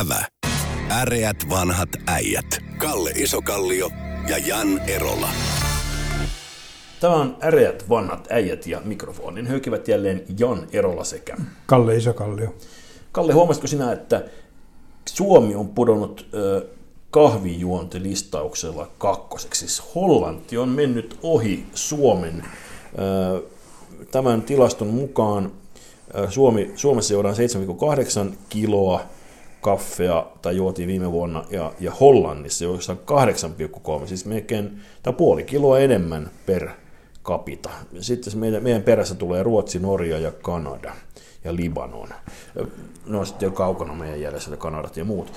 Ävä. Äreät vanhat äijät. Kalle Isokallio ja Jan Erola. Tämä on Äreät vanhat äijät ja mikrofonin höykivät jälleen Jan Erola sekä Kalle Isokallio. Kalle, huomasitko sinä, että Suomi on pudonnut ö, kahvijuontilistauksella kakkoseksi? Siis Hollanti on mennyt ohi Suomen. Ö, tämän tilaston mukaan Suomi, Suomessa juodaan 7,8 kiloa kaffea, tai juotiin viime vuonna, ja, ja Hollannissa joissa 8,3, siis melkein, tai puoli kiloa enemmän per kapita. Sitten meidän, meidän perässä tulee Ruotsi, Norja ja Kanada ja Libanon. Ne on sitten jo kaukana meidän jäljessä, Kanadat ja muut.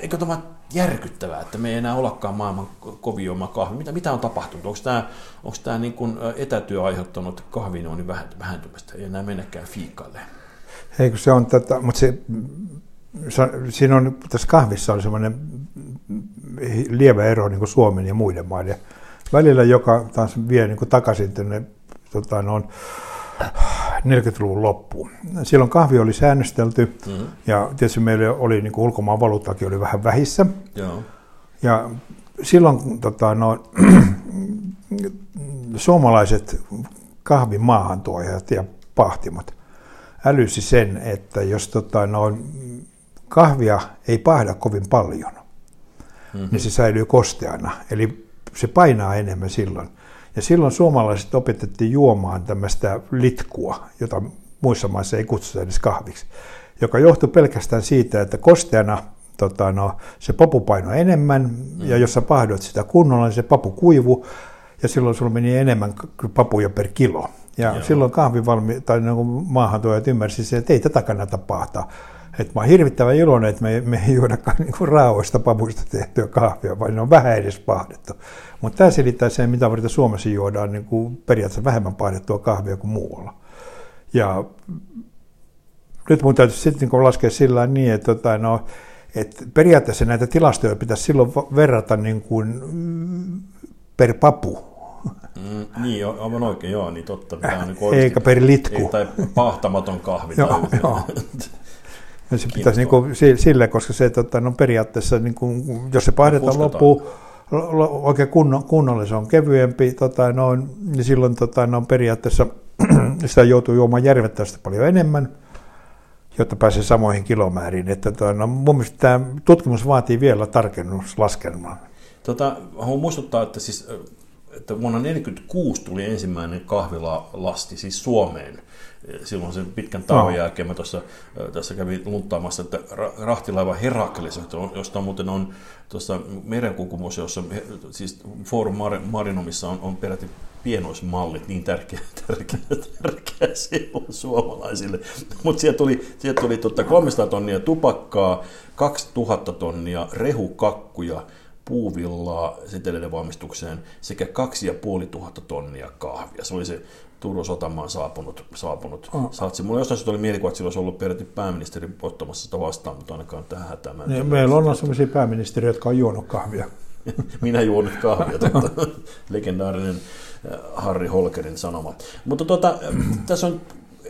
Eikö tämä järkyttävää, että me ei enää olekaan maailman kovin oma kahvi? Mitä, mitä on tapahtunut? Onko tämä, onko tämä niin kuin etätyö aiheuttanut kahvinoinnin vähentymistä? Ei enää mennäkään fiikalle. Eikö se on tätä, mutta se, siinä on, tässä kahvissa on semmoinen lievä ero niin kuin Suomen ja muiden maiden välillä, joka taas vie niin kuin takaisin tänne tota, noin 40-luvun loppuun. Silloin kahvi oli säännöstelty mm-hmm. ja tietysti meillä oli niin ulkomaan valuuttakin oli vähän vähissä. Joo. Ja silloin tota, no, suomalaiset kahvin maahantuojat ja pahtimot älysi sen, että jos tota, no, kahvia ei pahda kovin paljon, mm-hmm. niin se säilyy kosteana. Eli se painaa enemmän silloin. Ja silloin suomalaiset opetettiin juomaan tämmöistä litkua, jota muissa maissa ei kutsuta edes kahviksi, joka johtui pelkästään siitä, että kosteana tota, no, se papu painoi enemmän, mm. ja jos sä pahdoit sitä kunnolla, niin se papu kuivu, ja silloin sulla meni enemmän papuja per kilo. Ja Joo. silloin kahvivalmi, tai niin maahantuojat ymmärsivät, että ei tätä kannata pahtaa. Et mä oon hirvittävän iloinen, että me, me ei juodakaan niin raaoista papuista tehtyä kahvia, vaan ne on vähän edes pahdettu. Mutta tämä selittää sen, mitä varten Suomessa juodaan niin kuin periaatteessa vähemmän pahdettua kahvia kuin muualla. Ja nyt mun täytyy sitten niin laskea sillä niin, että, tota, no, että periaatteessa näitä tilastoja pitäisi silloin verrata niin kuin per papu. Mm, niin, aivan oikein, joo, niin totta. Pitää niin Eikä per litku. Ei, tai pahtamaton kahvi. joo, tai, joo. Ja se pitäisi niin kuin, sille, koska se tota, no periaatteessa, niin kuin, jos se pahdetaan loppuun, oikein kunno, kunnolle se on kevyempi, tota, noin, niin silloin tota, no, periaatteessa sitä joutuu juomaan järvettävästi paljon enemmän, jotta pääsee samoihin kilomääriin. Että, tota, no, mun mielestä tämä tutkimus vaatii vielä tarkennuslaskelmaa. Tota, haluan muistuttaa, että, siis, että vuonna 1946 tuli ensimmäinen kahvilalasti siis Suomeen silloin sen pitkän tauon no. jälkeen mä tuossa, tässä kävin luntaamassa, että rahtilaiva Herakles, josta muuten on tuossa merenkulkumuseossa, siis Forum Marinumissa on, on peräti pienoismallit, niin tärkeä, tärkeä, tärkeä se on suomalaisille. Mutta sieltä tuli, sieltä tuli tuota 300 tonnia tupakkaa, 2000 tonnia rehukakkuja, puuvillaa seteleiden valmistukseen sekä 2500 tonnia kahvia. Se oli se Turun Sotamaan saapunut, saapunut oh. satsi. Mulla jostain syystä oli mielikuva, että sillä olisi ollut peräti pääministeri ottamassa sitä vastaan, mutta ainakaan tähän hätään. Niin, meillä on sellaisia pääministeriä, jotka on juonut kahvia. Minä juonut kahvia, totta. legendaarinen äh, Harri Holkerin sanoma. Mutta tuota, tässä on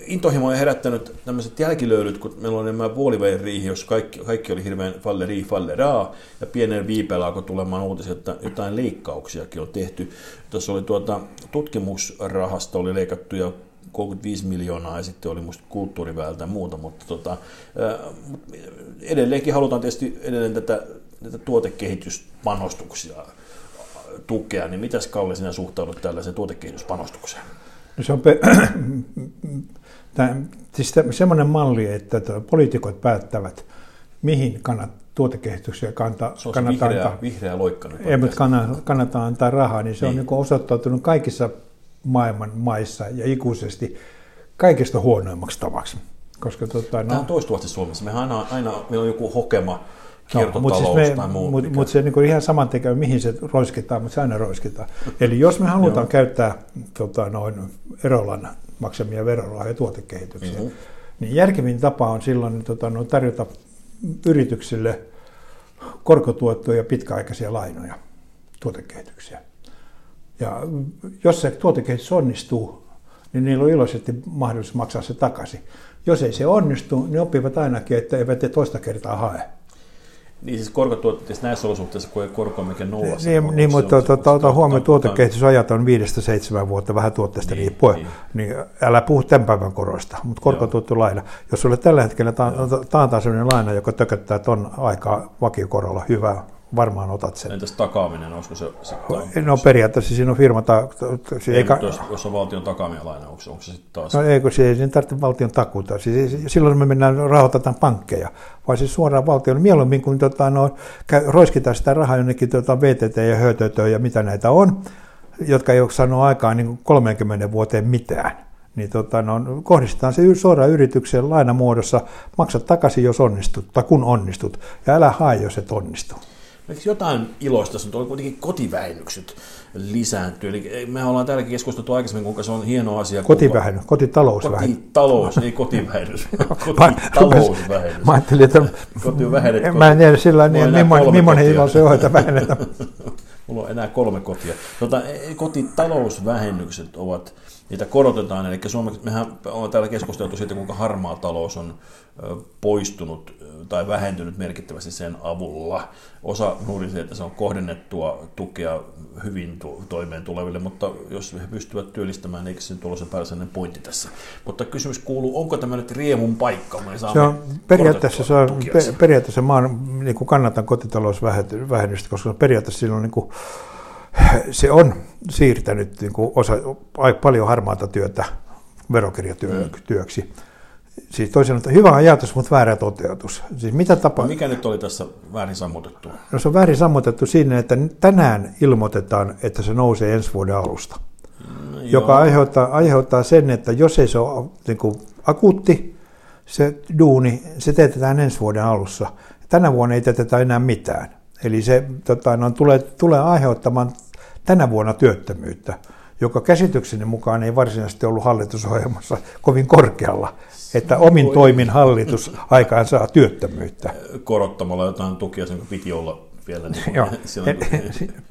intohimoja herättänyt tämmöiset jälkilöylyt, kun meillä on enemmän puolivälin riihi, jos kaikki, kaikki oli hirveän falleri, falleraa, ja pienen viipeellä alkoi tulemaan uutisia, että jotain leikkauksiakin on tehty. Tässä oli tuota, tutkimusrahasta oli leikattu ja 35 miljoonaa ja sitten oli musta kulttuuriväeltä ja muuta, mutta tota, edelleenkin halutaan tietysti edelleen tätä, tätä tuotekehityspanostuksia tukea, niin mitäs Kalle sinä suhtaudut tällaiseen tuotekehityspanostukseen? No se on pe- Tämä, siis semmoinen malli, että poliitikot päättävät, mihin kannat, tuotekehityksiä kannattaa, se kannattaa vihreä, antaa. vihreä loikka nyt ei, mutta kannattaa, kannattaa antaa rahaa, niin se niin. on niin osoittautunut kaikissa maailman maissa ja ikuisesti kaikista huonoimmaksi tavaksi. Koska, tota, no, Tämä on toistuvasti Suomessa. Mehän aina, aina meillä on joku hokema, No, mutta siis me, mut, mut se niin ihan saman tekee, mihin se roiskitaan, mutta se aina roiskitaan. Eli jos me halutaan käyttää tota, noin Erolan maksamia verorahoja tuotekehitykseen. Mm-hmm. Niin järkevin tapa on silloin niin, tota, no, tarjota yrityksille korkotuottoja ja pitkäaikaisia lainoja tuotekehityksiä. Ja jos se tuotekehitys onnistuu, niin niillä on iloisesti mahdollisuus maksaa se takaisin. Jos ei se onnistu, niin oppivat ainakin, että eivät te toista kertaa hae. Niin siis korkotuotteet siis näissä olosuhteissa, kun ei korko mikä nolla. Niin, niin mutta ota, ota huomioon, tuotekehitysajat on 5-7 vuotta vähän tuotteesta niin, riippuen, niin. niin älä puhu tämän päivän korosta, mutta korkotuottu laina. Jos sulle tällä hetkellä taantaa sellainen laina, joka tököttää ton aikaa vakiokorolla, hyvä, varmaan otat sen. Entäs takaaminen, olisiko se sitten No periaatteessa siinä on firma... Ta, ei, eikä, jos, jos on valtion takaamia laina, onko, onko se sitten taas... No ei, kun se ei tarvitse valtion takuuta. Siis, silloin me mennään rahoitetaan pankkeja, vaan siis suoraan valtion. Mieluummin kun tota, no, roiskitaan sitä rahaa jonnekin tota, VTT ja HTT ja mitä näitä on, jotka ei ole saanut aikaan niin 30 vuoteen mitään niin tota, no, kohdistetaan se suoraan yritykseen lainamuodossa, maksat takaisin, jos onnistut, tai kun onnistut, ja älä hae, jos et onnistu. Eikö jotain iloista on tuolla kuitenkin kotivähennykset lisääntyy? Eli me ollaan täälläkin keskusteltu aikaisemmin, kuinka se on hieno asia. Kotivähennys, kotitalousvähennys. Kotitalous, ei kotivähennys, kotitalousvähennys. Mä ajattelin, että mä en tiedä sillä niin, millainen ilo se on, että vähennetään. Mulla on enää kolme kotia. Tota, e, kotitalousvähennykset ovat, niitä korotetaan, eli Suomessa, mehän ollaan täällä keskusteltu siitä, kuinka harmaa talous on poistunut tai vähentynyt merkittävästi sen avulla. Osa nuorisi, että se on kohdennettua tukea hyvin toimeen tuleville, mutta jos he pystyvät työllistämään, niin eikö se nyt ole se pääsäinen pointti tässä. Mutta kysymys kuuluu, onko tämä nyt riemun paikka? Me se on, periaatteessa, se on, pe, periaatteessa mä on, niin kuin kannatan kotitalousvähennystä, koska periaatteessa silloin niin kuin, se on siirtänyt niin kuin osa, paljon harmaata työtä verokirjatyöksi. Mm Siis toisin että hyvä ajatus, mutta väärä toteutus. Siis mitä tapa... No mikä nyt oli tässä väärin sammutettu? No se on väärin sammutettu siinä, että tänään ilmoitetaan, että se nousee ensi vuoden alusta. No, joka aiheuttaa, aiheuttaa sen, että jos ei se ole niin kuin akuutti, se duuni, se teetetään ensi vuoden alussa. Tänä vuonna ei teetetä enää mitään. Eli se tota, no, tulee, tulee aiheuttamaan tänä vuonna työttömyyttä, joka käsitykseni mukaan ei varsinaisesti ollut hallitusohjelmassa kovin korkealla että omin toimin hallitus aikaan saa työttömyyttä. Korottamalla jotain tukia, sen piti olla vielä niin Joo.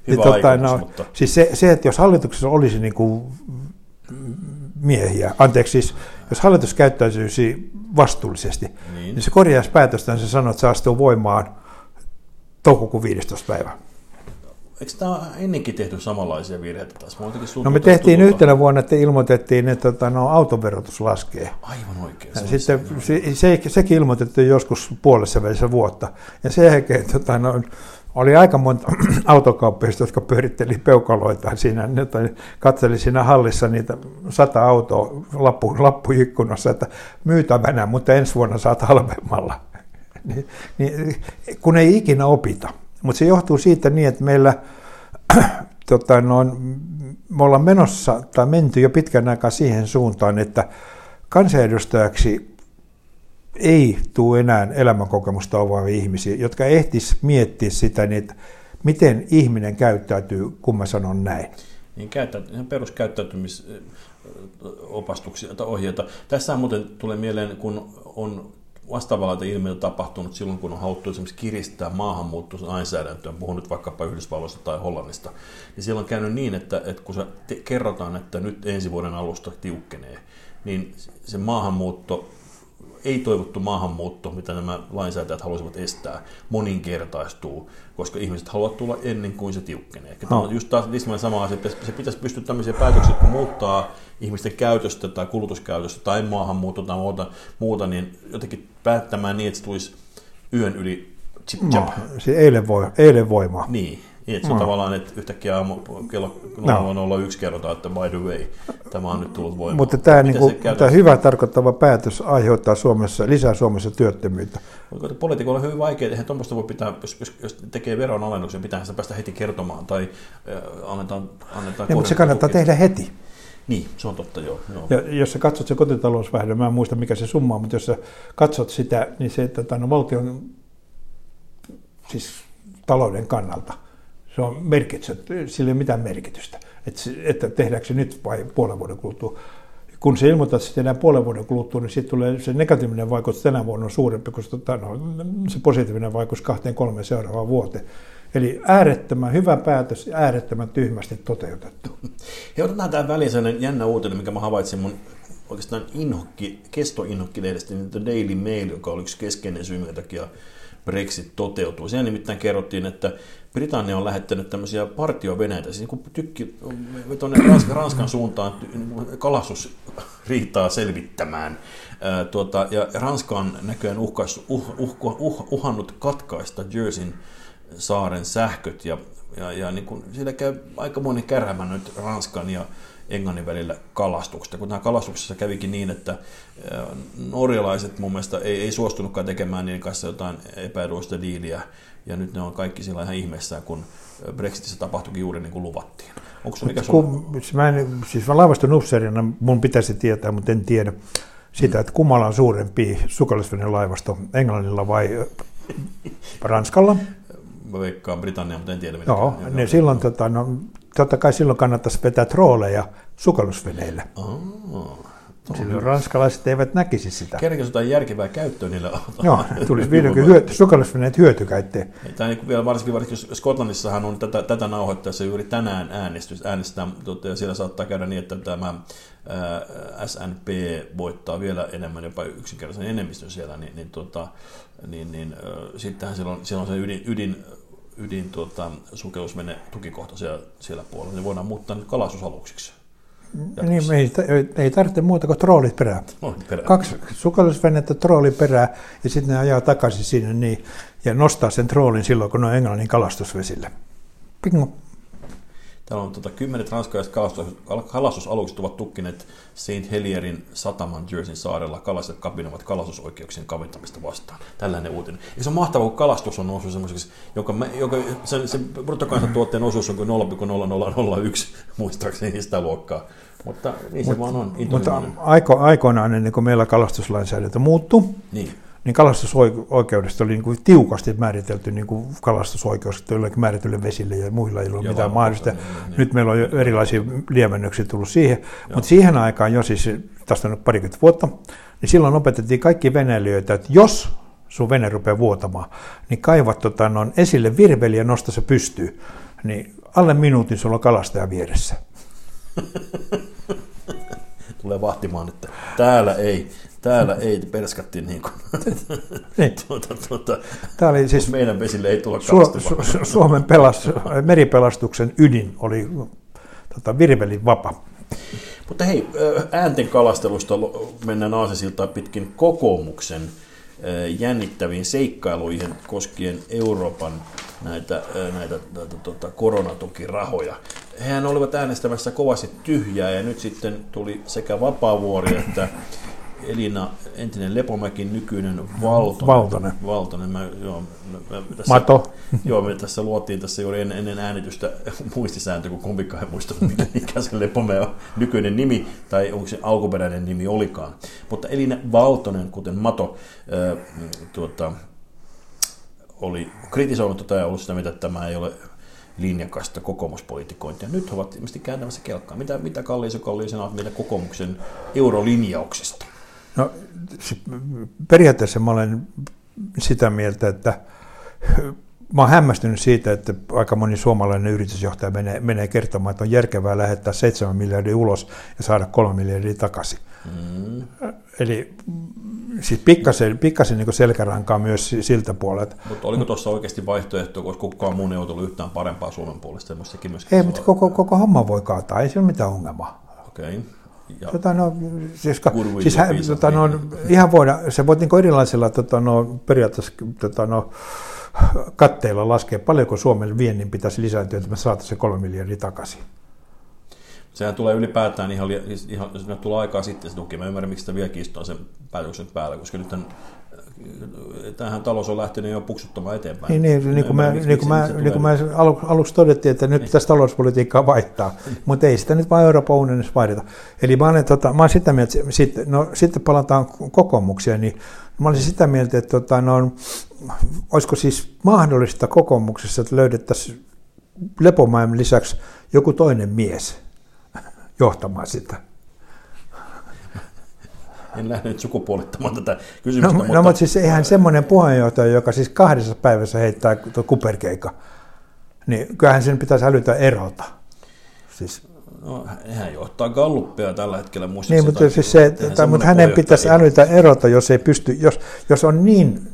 hyvä tota, no, mutta... Siis se, se, että jos hallituksessa olisi niin kuin miehiä, anteeksi siis, jos hallitus käyttäisi vastuullisesti, niin, niin se korjaisi päätöstä, se sanoo, että se astuu voimaan toukokuun 15. päivä. Eikö tämä ennenkin tehty samanlaisia virheitä taas? no me tehtiin tutulta. yhtenä vuonna, että ilmoitettiin, että tota, no, autoverotus laskee. Aivan oikein. Se sitten se, se, sekin ilmoitettiin joskus puolessa välissä vuotta. Ja sen jälkeen tota, no, oli aika monta autokauppiaista, jotka pyöritteli peukaloita siinä, ne katseli siinä hallissa niitä sata autoa lappu, lappuikkunassa, että myytävänä, mutta ensi vuonna saat halvemmalla. niin, niin, kun ei ikinä opita. Mutta se johtuu siitä niin, että meillä tota, no, me ollaan menossa tai menty jo pitkän aikaa siihen suuntaan, että kansanedustajaksi ei tule enää elämänkokemusta omaavia ihmisiä, jotka ehtis miettiä sitä, niin, että miten ihminen käyttäytyy, kun mä sanon näin. Niin peruskäyttäytymisopastuksia tai ohjeita. Tässä muuten tulee mieleen, kun on vastaavanlaita ilmiöitä tapahtunut silloin, kun on haluttu esimerkiksi kiristää maahanmuuttolainsäädäntöä, puhun nyt vaikkapa Yhdysvalloista tai Hollannista, niin siellä on käynyt niin, että, että kun se kerrotaan, että nyt ensi vuoden alusta tiukkenee, niin se maahanmuutto ei toivottu maahanmuutto, mitä nämä lainsäätäjät haluaisivat estää, moninkertaistuu, koska ihmiset haluavat tulla ennen kuin se tiukkenee. Eli no. just taas sama asia, että se pitäisi pystyä tämmöisiä päätöksiä, jotka muuttaa ihmisten käytöstä tai kulutuskäytöstä tai maahanmuutto tai muuta, muuta niin jotenkin päättämään niin, että se tulisi yön yli chip no, se eilen, voi, eilen voimaa. Niin, niin, että se on tavallaan, että yhtäkkiä aamu, kello 001 no. kerrotaan, että by the way, tämä on nyt tullut voimaan. Mutta tämä, niin kuin, tämä hyvä tarkoittava päätös aiheuttaa Suomessa, lisää Suomessa työttömyyttä. Mutta poliitikolla on hyvin vaikea, eihän tuommoista voi pitää, jos, jos, jos tekee veronalennuksen, pitää sitä päästä heti kertomaan tai äh, annetaan, annetaan ja, mutta se kannattaa tukea. tehdä heti. Niin, se on totta, joo. joo. Ja jos sä katsot se kotitalousvähennys, mä en muista mikä se summa on, mutta jos sä katsot sitä, niin se, että no, valtion siis talouden kannalta – se on merkitsy, sillä ei ole mitään merkitystä, että, että tehdäänkö se nyt vai puolen vuoden kuluttua. Kun se ilmoittaa, että se tehdään puolen vuoden kuluttua, niin sitten tulee se negatiivinen vaikutus tänä vuonna on suurempi kuin tota, no, se positiivinen vaikutus kahteen kolmeen seuraavaan vuoteen. Eli äärettömän hyvä päätös, äärettömän tyhmästi toteutettu. Ja otetaan tämä väliin sellainen jännä uutinen, mikä mä havaitsin mun oikeastaan inhokki, kestoinhokki-lehdestä, niin The Daily Mail, joka oli yksi keskeinen syy, minkä takia Brexit toteutuu. Siinä nimittäin kerrottiin, että Britannia on lähettänyt tämmöisiä partioveneitä, siis niin tykki tuonne Ranskan, Ranskan suuntaan niin kalastusriitaa selvittämään. Ää, tuota, ja Ranska on näköjään uhkais, uh, uh, uh, uhannut katkaista Jerseyn saaren sähköt, ja, ja, ja niin kuin, siellä käy aika moni kärhämä nyt Ranskan ja Englannin välillä kalastuksesta. Kun nämä kalastuksessa kävikin niin, että norjalaiset mun mielestä ei, ei suostunutkaan tekemään niiden kanssa jotain epäedullista diiliä, ja nyt ne on kaikki sillä ihan ihmeessään, kun Brexitissä tapahtuikin juuri niin kuin luvattiin. Onko se mikä. Kun, mä en, siis mä laivaston upseerina mun pitäisi tietää, mutta en tiedä sitä, että kummalla on suurempi sukellusveneen laivasto, Englannilla vai Ranskalla? Mä veikkaan Britannia, mutta en tiedä. Joo, niin silloin tota, no, totta kai silloin kannattaisi vetää trooleja sukellusveneille. Oh. Silloin ranskalaiset eivät näkisi sitä. Kerkeä jotain järkevää käyttöä niillä Joo, tulisi vihdoinkin hyöty, sukellusveneet hyötykäyttöön. Tämä niin vielä varsinkin, varsinkin Skotlannissahan on tätä, tätä nauhoittaessa juuri tänään äänestys, äänestetään, ja siellä saattaa käydä niin, että tämä ää, SNP voittaa vielä enemmän, jopa yksinkertaisen enemmistön siellä, niin, niin, tota, niin, niin äh, sittenhän siellä on, siellä on se ydin, ydin ydin tuota, sukellusvene tukikohta siellä, siellä puolella, niin voidaan muuttaa nyt kalastusaluksiksi. Niin, ei, ei tarvitse muuta kuin troolit perään. perään. Kaksi sukellusvenettä trooli perään ja sitten ne ajaa takaisin sinne niin, ja nostaa sen troolin silloin, kun ne on Englannin kalastusvesillä. Pingo. Täällä on tuota, kymmenet ranskalaiset kalastus, kalastusalukset ovat tukkineet St. Helierin sataman Jerseyn saarella. Kalastajat kapinoivat kalastusoikeuksien kaventamista vastaan. Tällainen uutinen. Ja se on mahtavaa, kun kalastus on noussut semmoiseksi, joka, joka sen, sen bruttokansantuotteen osuus on kuin 0,0001, muistaakseni sitä luokkaa. Mutta niin se Mut, vaan on. Mutta aiko, aikoinaan ennen kuin meillä kalastuslainsäädäntö muuttui, niin niin kalastusoikeudesta oli niin kuin tiukasti määritelty niin kuin kalastusoikeus joillekin määritellyille vesille ja muilla ei ole mitään mahdollista. Niin, niin. Nyt meillä on jo erilaisia lievennyksiä tullut siihen, Joo. mutta siihen aikaan jo siis, tästä on nyt parikymmentä vuotta, niin silloin opetettiin kaikki veneilijöitä, että jos sun vene rupeaa vuotamaan, niin kaivat tota, no, esille virveli ja nosta se pystyy, niin alle minuutin sulla on kalastaja vieressä. Tulee vahtimaan, että täällä ei Täällä ei perskattiin niin kuin, niin. tuota, tuota, Tämä oli siis meidän vesille ei tulla Su- Su- Suomen pelas, meripelastuksen ydin oli tota, virvelin vapa. Mutta hei, äänten kalastelusta mennään Aasisiltaan pitkin kokoomuksen jännittäviin seikkailuihin koskien Euroopan näitä, näitä, näitä tota, koronatukirahoja. Hehän olivat äänestämässä kovasti tyhjää ja nyt sitten tuli sekä Vapaavuori että Elina, entinen Lepomäki, nykyinen Valtonen. Valtonen. Valtonen. Mä, joo, mä, tässä, Mato. Joo, me tässä luotiin tässä juuri ennen, ennen äänitystä muistisääntö, kun kumpikaan ei muista, mikä, mikä se Lepomäen on nykyinen nimi, tai onko se alkuperäinen nimi olikaan. Mutta Elina Valtonen, kuten Mato, äh, tuota, oli kritisoinut tätä ja ollut sitä, mitä tämä ei ole linjakasta kokoomuspolitikointia. Nyt he ovat ilmeisesti kääntämässä kelkkaa. Mitä, mitä Kalliiso Kalli sanoo mitä kokoomuksen eurolinjauksista? No periaatteessa mä olen sitä mieltä, että mä olen hämmästynyt siitä, että aika moni suomalainen yritysjohtaja menee, menee kertomaan, että on järkevää lähettää 7 miljardia ulos ja saada 3 miljardia takaisin. Mm. Eli siis pikkasen, pikkasen niin selkärankaa myös siltä puolelta. Mutta oliko tuossa oikeasti vaihtoehto, koska kukaan muu ei ollut yhtään parempaa Suomen puolesta? Ei, mutta koko, koko homma voi kaataa, ei se ole mitään ongelmaa. Okei. Okay. Tota, no, siis, siis hä, tota, no, ihan voida, se voit niin erilaisilla tota, no, periaatteessa tota, no, katteilla laskea, paljonko Suomen viennin pitäisi lisääntyä, että me saataisiin se kolme miljardia takaisin. Sehän tulee ylipäätään ihan, ihan jos tulee aikaa sitten se tuki. Mä ymmärrän, miksi sitä vielä kiistaa sen päätöksen päällä, koska nyt tähän talous on lähtenyt jo puksuttamaan eteenpäin. Niin, niin, niin, kuin, mä, niin, kuin, mä, niin kuin mä alu, aluksi todettiin, että nyt niin. tässä talouspolitiikkaa vaihtaa, mutta ei sitä nyt vain Euroopan unionissa vaihdeta. Eli mä olen, tota, mä olen sitä mieltä, sit, no, sitten palataan kokoomukseen, niin mä olisin sitä mieltä, että tota, no, olisiko siis mahdollista kokoomuksessa, että löydettäisiin Lepomäen lisäksi joku toinen mies johtamaan sitä en lähde sukupuolittamaan tätä kysymystä. No, mutta, no, mutta siis eihän semmoinen puheenjohtaja, joka siis kahdessa päivässä heittää kuperkeika, niin kyllähän sen pitäisi älytä erota. Siis No, hän johtaa Galluppia tällä hetkellä. Niin, mutta, siis se, että, mutta hänen pitäisi älytä erota, jos ei pysty, jos, jos on niin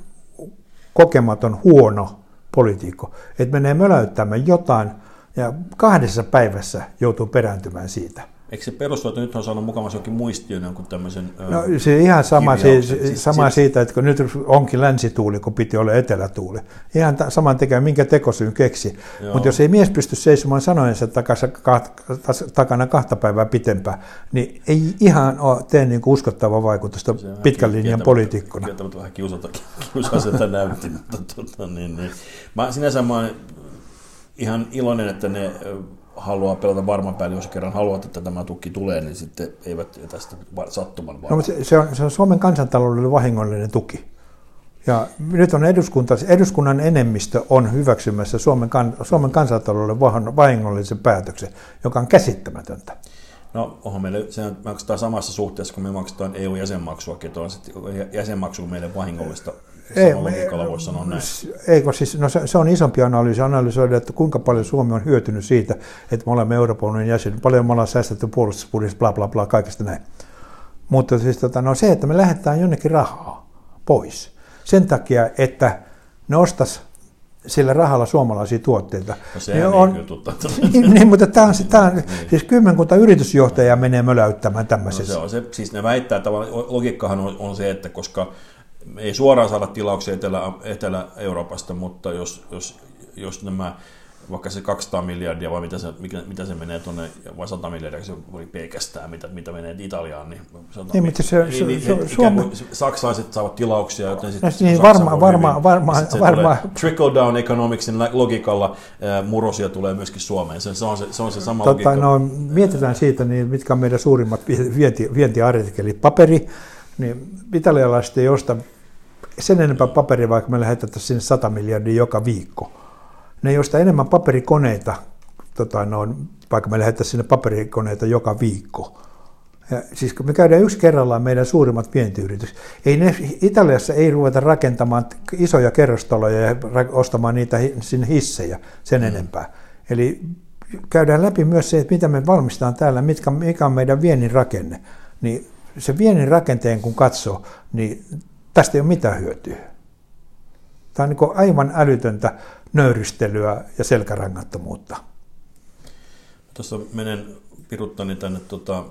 kokematon, huono poliitikko, että menee möläyttämään jotain ja kahdessa päivässä joutuu perääntymään siitä. Eikö se perustua, nyt on saanut mukavasti jokin muistion jonkun tämmöisen... No se ihan sama, se, siis, sama siis, siitä, että kun nyt onkin länsituuli, kun piti olla etelätuuli. Ihan ta, saman tekee, minkä tekosyyn keksi. Mutta jos ei mies pysty seisomaan sanojensa takassa, takana kahta päivää pitempään, niin ei ihan ole tee niin uskottavaa vaikutusta pitkän linjan poliitikkona. Kieltämättä vähän kiusata, kiusaselta näytti, mutta tota, niin, niin. Mä sinänsä mä ihan iloinen, että ne haluaa pelata varman päälle, jos kerran haluat, että tämä tukki tulee, niin sitten eivät tästä sattuman no, mutta se, se, on, se on Suomen kansantaloudelle vahingollinen tuki. Ja nyt on eduskunta, eduskunnan enemmistö on hyväksymässä Suomen, kan, Suomen kansantaloudelle vahingollisen päätöksen, joka on käsittämätöntä. No, onhan meille, se maksetaan samassa suhteessa, kun me maksetaan EU-jäsenmaksua, että on jäsenmaksu meille vahingollista ei, logiikalla voisi sanoa näin. Eikö siis, no se, se, on isompi analyysi, analysoida, että kuinka paljon Suomi on hyötynyt siitä, että me olemme Euroopan unionin jäsen, paljon me ollaan säästetty puolustusbudjetista, bla bla bla, kaikesta näin. Mutta siis tota, no se, että me lähdetään jonnekin rahaa pois, sen takia, että ne ostas sillä rahalla suomalaisia tuotteita. No niin on, niin, niin, mutta tämä on, tämä on niin. siis kymmenkunta yritysjohtajaa menee möläyttämään tämmöisessä. No se on se, siis ne väittää, että logiikkahan on, on se, että koska ei suoraan saada tilauksia Etelä, Etelä-Euroopasta, mutta jos, jos, jos nämä vaikka se 200 miljardia vai mitä se, mikä, mitä se menee tuonne, vai 100 miljardia, se voi pelkästään, mitä, mitä menee Italiaan, niin, niin, mutta se, niin, se, niin, se, niin, Suomi... saksalaiset saavat tilauksia, joten sitten niin, varmaan, varmaan, varmaan, varmaan. Trickle down economicsin logiikalla äh, murosia tulee myöskin Suomeen, se, se, on, se, se on se sama tota, logiikka. No, mietitään siitä, niin mitkä on meidän suurimmat vienti, vientiartikkelit. Paperi, niin italialaiset ei osta sen enempää paperia, vaikka me lähetettäisiin sinne 100 miljardia joka viikko. Ne ei osta enemmän paperikoneita, tota, no, vaikka me lähetettäisiin sinne paperikoneita joka viikko. Ja siis kun me käydään yksi kerrallaan meidän suurimmat vientiyritykset, ei ne, Italiassa ei ruveta rakentamaan isoja kerrostaloja ja ostamaan niitä sinne hissejä sen mm. enempää. Eli käydään läpi myös se, että mitä me valmistetaan täällä, mitkä, mikä on meidän viennin rakenne. Niin se viennin rakenteen kun katsoo, niin tästä ei ole mitään hyötyä. Tämä on niin aivan älytöntä nöyristelyä ja selkärangattomuutta. Tuossa menen piruttani tänne tota,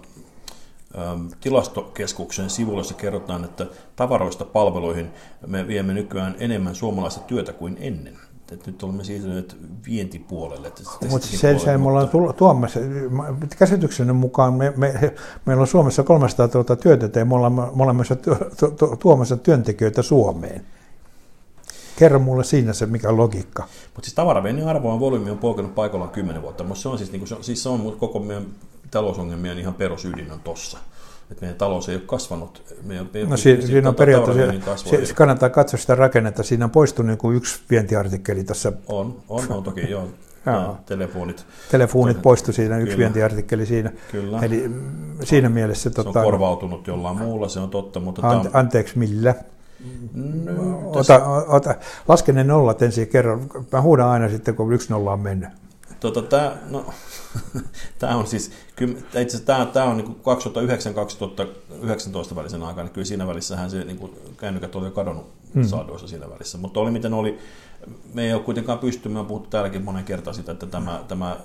tilastokeskuksen sivulle, jossa kerrotaan, että tavaroista palveluihin me viemme nykyään enemmän suomalaista työtä kuin ennen että nyt olemme siirtyneet vientipuolelle. Mutta se, se me ollaan tuomassa, käsitykseni mukaan me, me, meillä on Suomessa 300 000 työtä ja me ollaan, me ollaan myös tuomassa työntekijöitä Suomeen. Kerro mulle siinä se, mikä on logiikka. Mutta siis tavaraviennin arvo on volyymi on polkenut paikallaan 10 vuotta, mutta se on siis, niin kuin, se, siis se on koko meidän talousongelmien ihan perusydin on tossa että meidän talous ei ole kasvanut. Meidän, no siinä, siinä on periaatteessa, se, se kannattaa katsoa sitä rakennetta, siinä on poistunut niin kuin yksi vientiartikkeli tässä. On, on, on toki, joo. Ja, telefonit. Telefonit poistu siinä, yksi Kyllä. vientiartikkeli siinä. Kyllä. Eli mm, siinä mielessä... Se tota, on korvautunut jollain muulla, se on totta. Mutta ante, on... Anteeksi, millä? No, ota, ota, laske ne nollat ensin kerran. Mä huudan aina sitten, kun yksi nolla on mennyt. Tota, tää, no, tämä on siis, itse tämä, tämä on niin 2009-2019 välisen aikana, niin kyllä siinä välissähän se niin kuin, kännykät oli jo kadonnut hmm. saadoissa siinä välissä. Mutta oli miten oli, me ei ole kuitenkaan pysty, me puhuttu täälläkin monen kertaan sitä, että tämä, tämä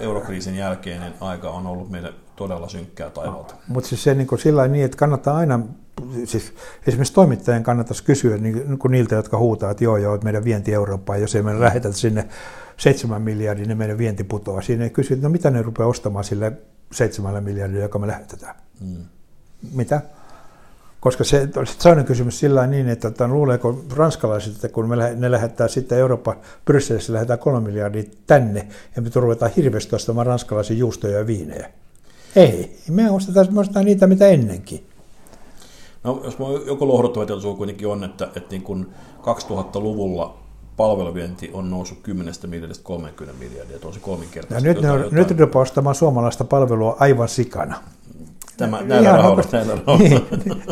eurokriisin jälkeinen aika on ollut meille todella synkkää taivalta. No, mutta siis se niin kuin sillä niin, että kannattaa aina, siis esimerkiksi toimittajien kannattaisi kysyä niin kuin niiltä, jotka huutaa, että joo joo, että meidän vienti Eurooppaan, jos ei me lähetä sinne 7 miljardia, niin meidän vienti putoaa. Siinä ei kysy, no mitä ne rupeaa ostamaan sille 7 miljardilla, joka me lähetetään. Mm. Mitä? Koska se on toinen kysymys sillä niin, että, että luuleeko ranskalaiset, että kun me, ne lähettää sitten Euroopan Brysselissä lähdetään 3 miljardia tänne, ja me ruvetaan hirveästi ostamaan ranskalaisia juustoja ja viinejä. Ei, me ostetaan, me ostetaan niitä mitä ennenkin. No, jos joku lohduttava tietoisuus kuitenkin on, että, että niin kun 2000-luvulla palveluvienti on noussut 10 miljardista 30 miljardia, että on se kolminkertaisesti. Ja nyt, ne on, jotain... nyt rupeaa ostamaan suomalaista palvelua aivan sikana. Tämä, näillä rahoilla, näillä rahoilla.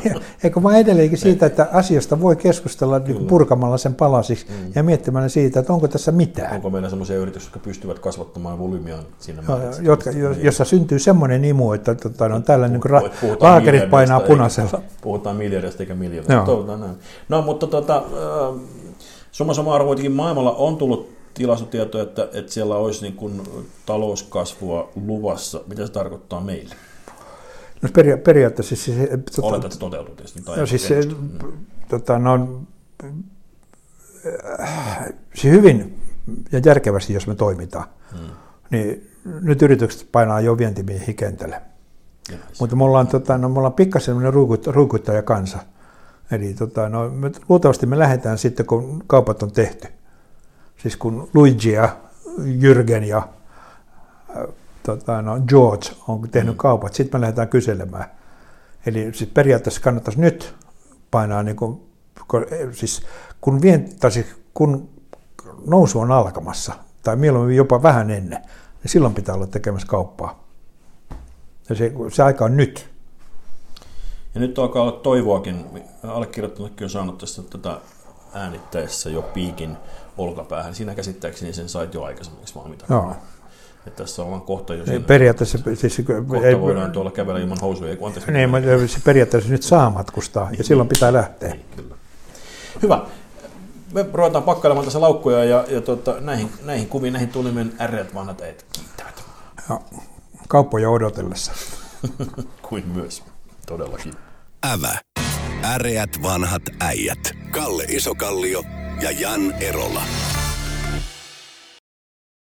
Niin. Eikö mä edelleenkin siitä, että asiasta voi keskustella niin purkamalla sen palasiksi mm. ja miettimällä siitä, että onko tässä mitään. Onko meillä sellaisia yrityksiä, jotka pystyvät kasvattamaan volyymiaan siinä määrin? Jotka, jossa syntyy semmoinen imu, että tota, on tällä niin laakerit painaa punaisella. Puhutaan miljardista eikä miljoonasta. No, mutta tota, Summa summarum kuitenkin maailmalla on tullut tilastotietoja, että, että siellä olisi niin kuin talouskasvua luvassa. Mitä se tarkoittaa meille? No peria- periaatteessa siis... Tota, Oletat, että toteutuu tietysti. Tai no siis se, tota, no, siis hyvin ja järkevästi, jos me toimitaan, hmm. niin nyt yritykset painaa jo vientimiehiä kentälle. Mutta me ollaan, tota, no, me ollaan pikkasen ruukuttaja kansa. Eli tota, no, me, luultavasti me lähdetään sitten, kun kaupat on tehty. Siis kun Luigi ja Jürgen ja äh, tota, no, George on tehnyt mm. kaupat, sitten me lähdetään kyselemään. Eli siis periaatteessa kannattaisi nyt painaa, niin kuin, siis kun, vien, tai siis kun nousu on alkamassa, tai mieluummin jopa vähän ennen, niin silloin pitää olla tekemässä kauppaa. Ja se, se aika on nyt. Ja nyt alkaa olla toivoakin. Allekirjoittanutkin on saanut tästä tätä äänittäessä jo piikin olkapäähän. Siinä käsittääkseni sen sait jo aikaisemmiksi vaan mitä. Joo. Että tässä ollaan kohta jo siinä. Periaatteessa siis, kohta ei, voidaan tuolla kävellä ilman housuja. Ei, anteeksi, niin, mutta se periaatteessa nyt saa matkustaa niin, ja silloin pitää lähteä. Niin, kyllä. Hyvä. Me ruvetaan pakkailemaan tässä laukkuja ja, ja tota, näihin, näihin kuviin, näihin tulimen ärreät vanhat äijät kiittävät. Ja, kauppoja odotellessa. Kuin myös, todellakin. Ävä. Äreät vanhat äijät. Kalle Isokallio ja Jan Erola.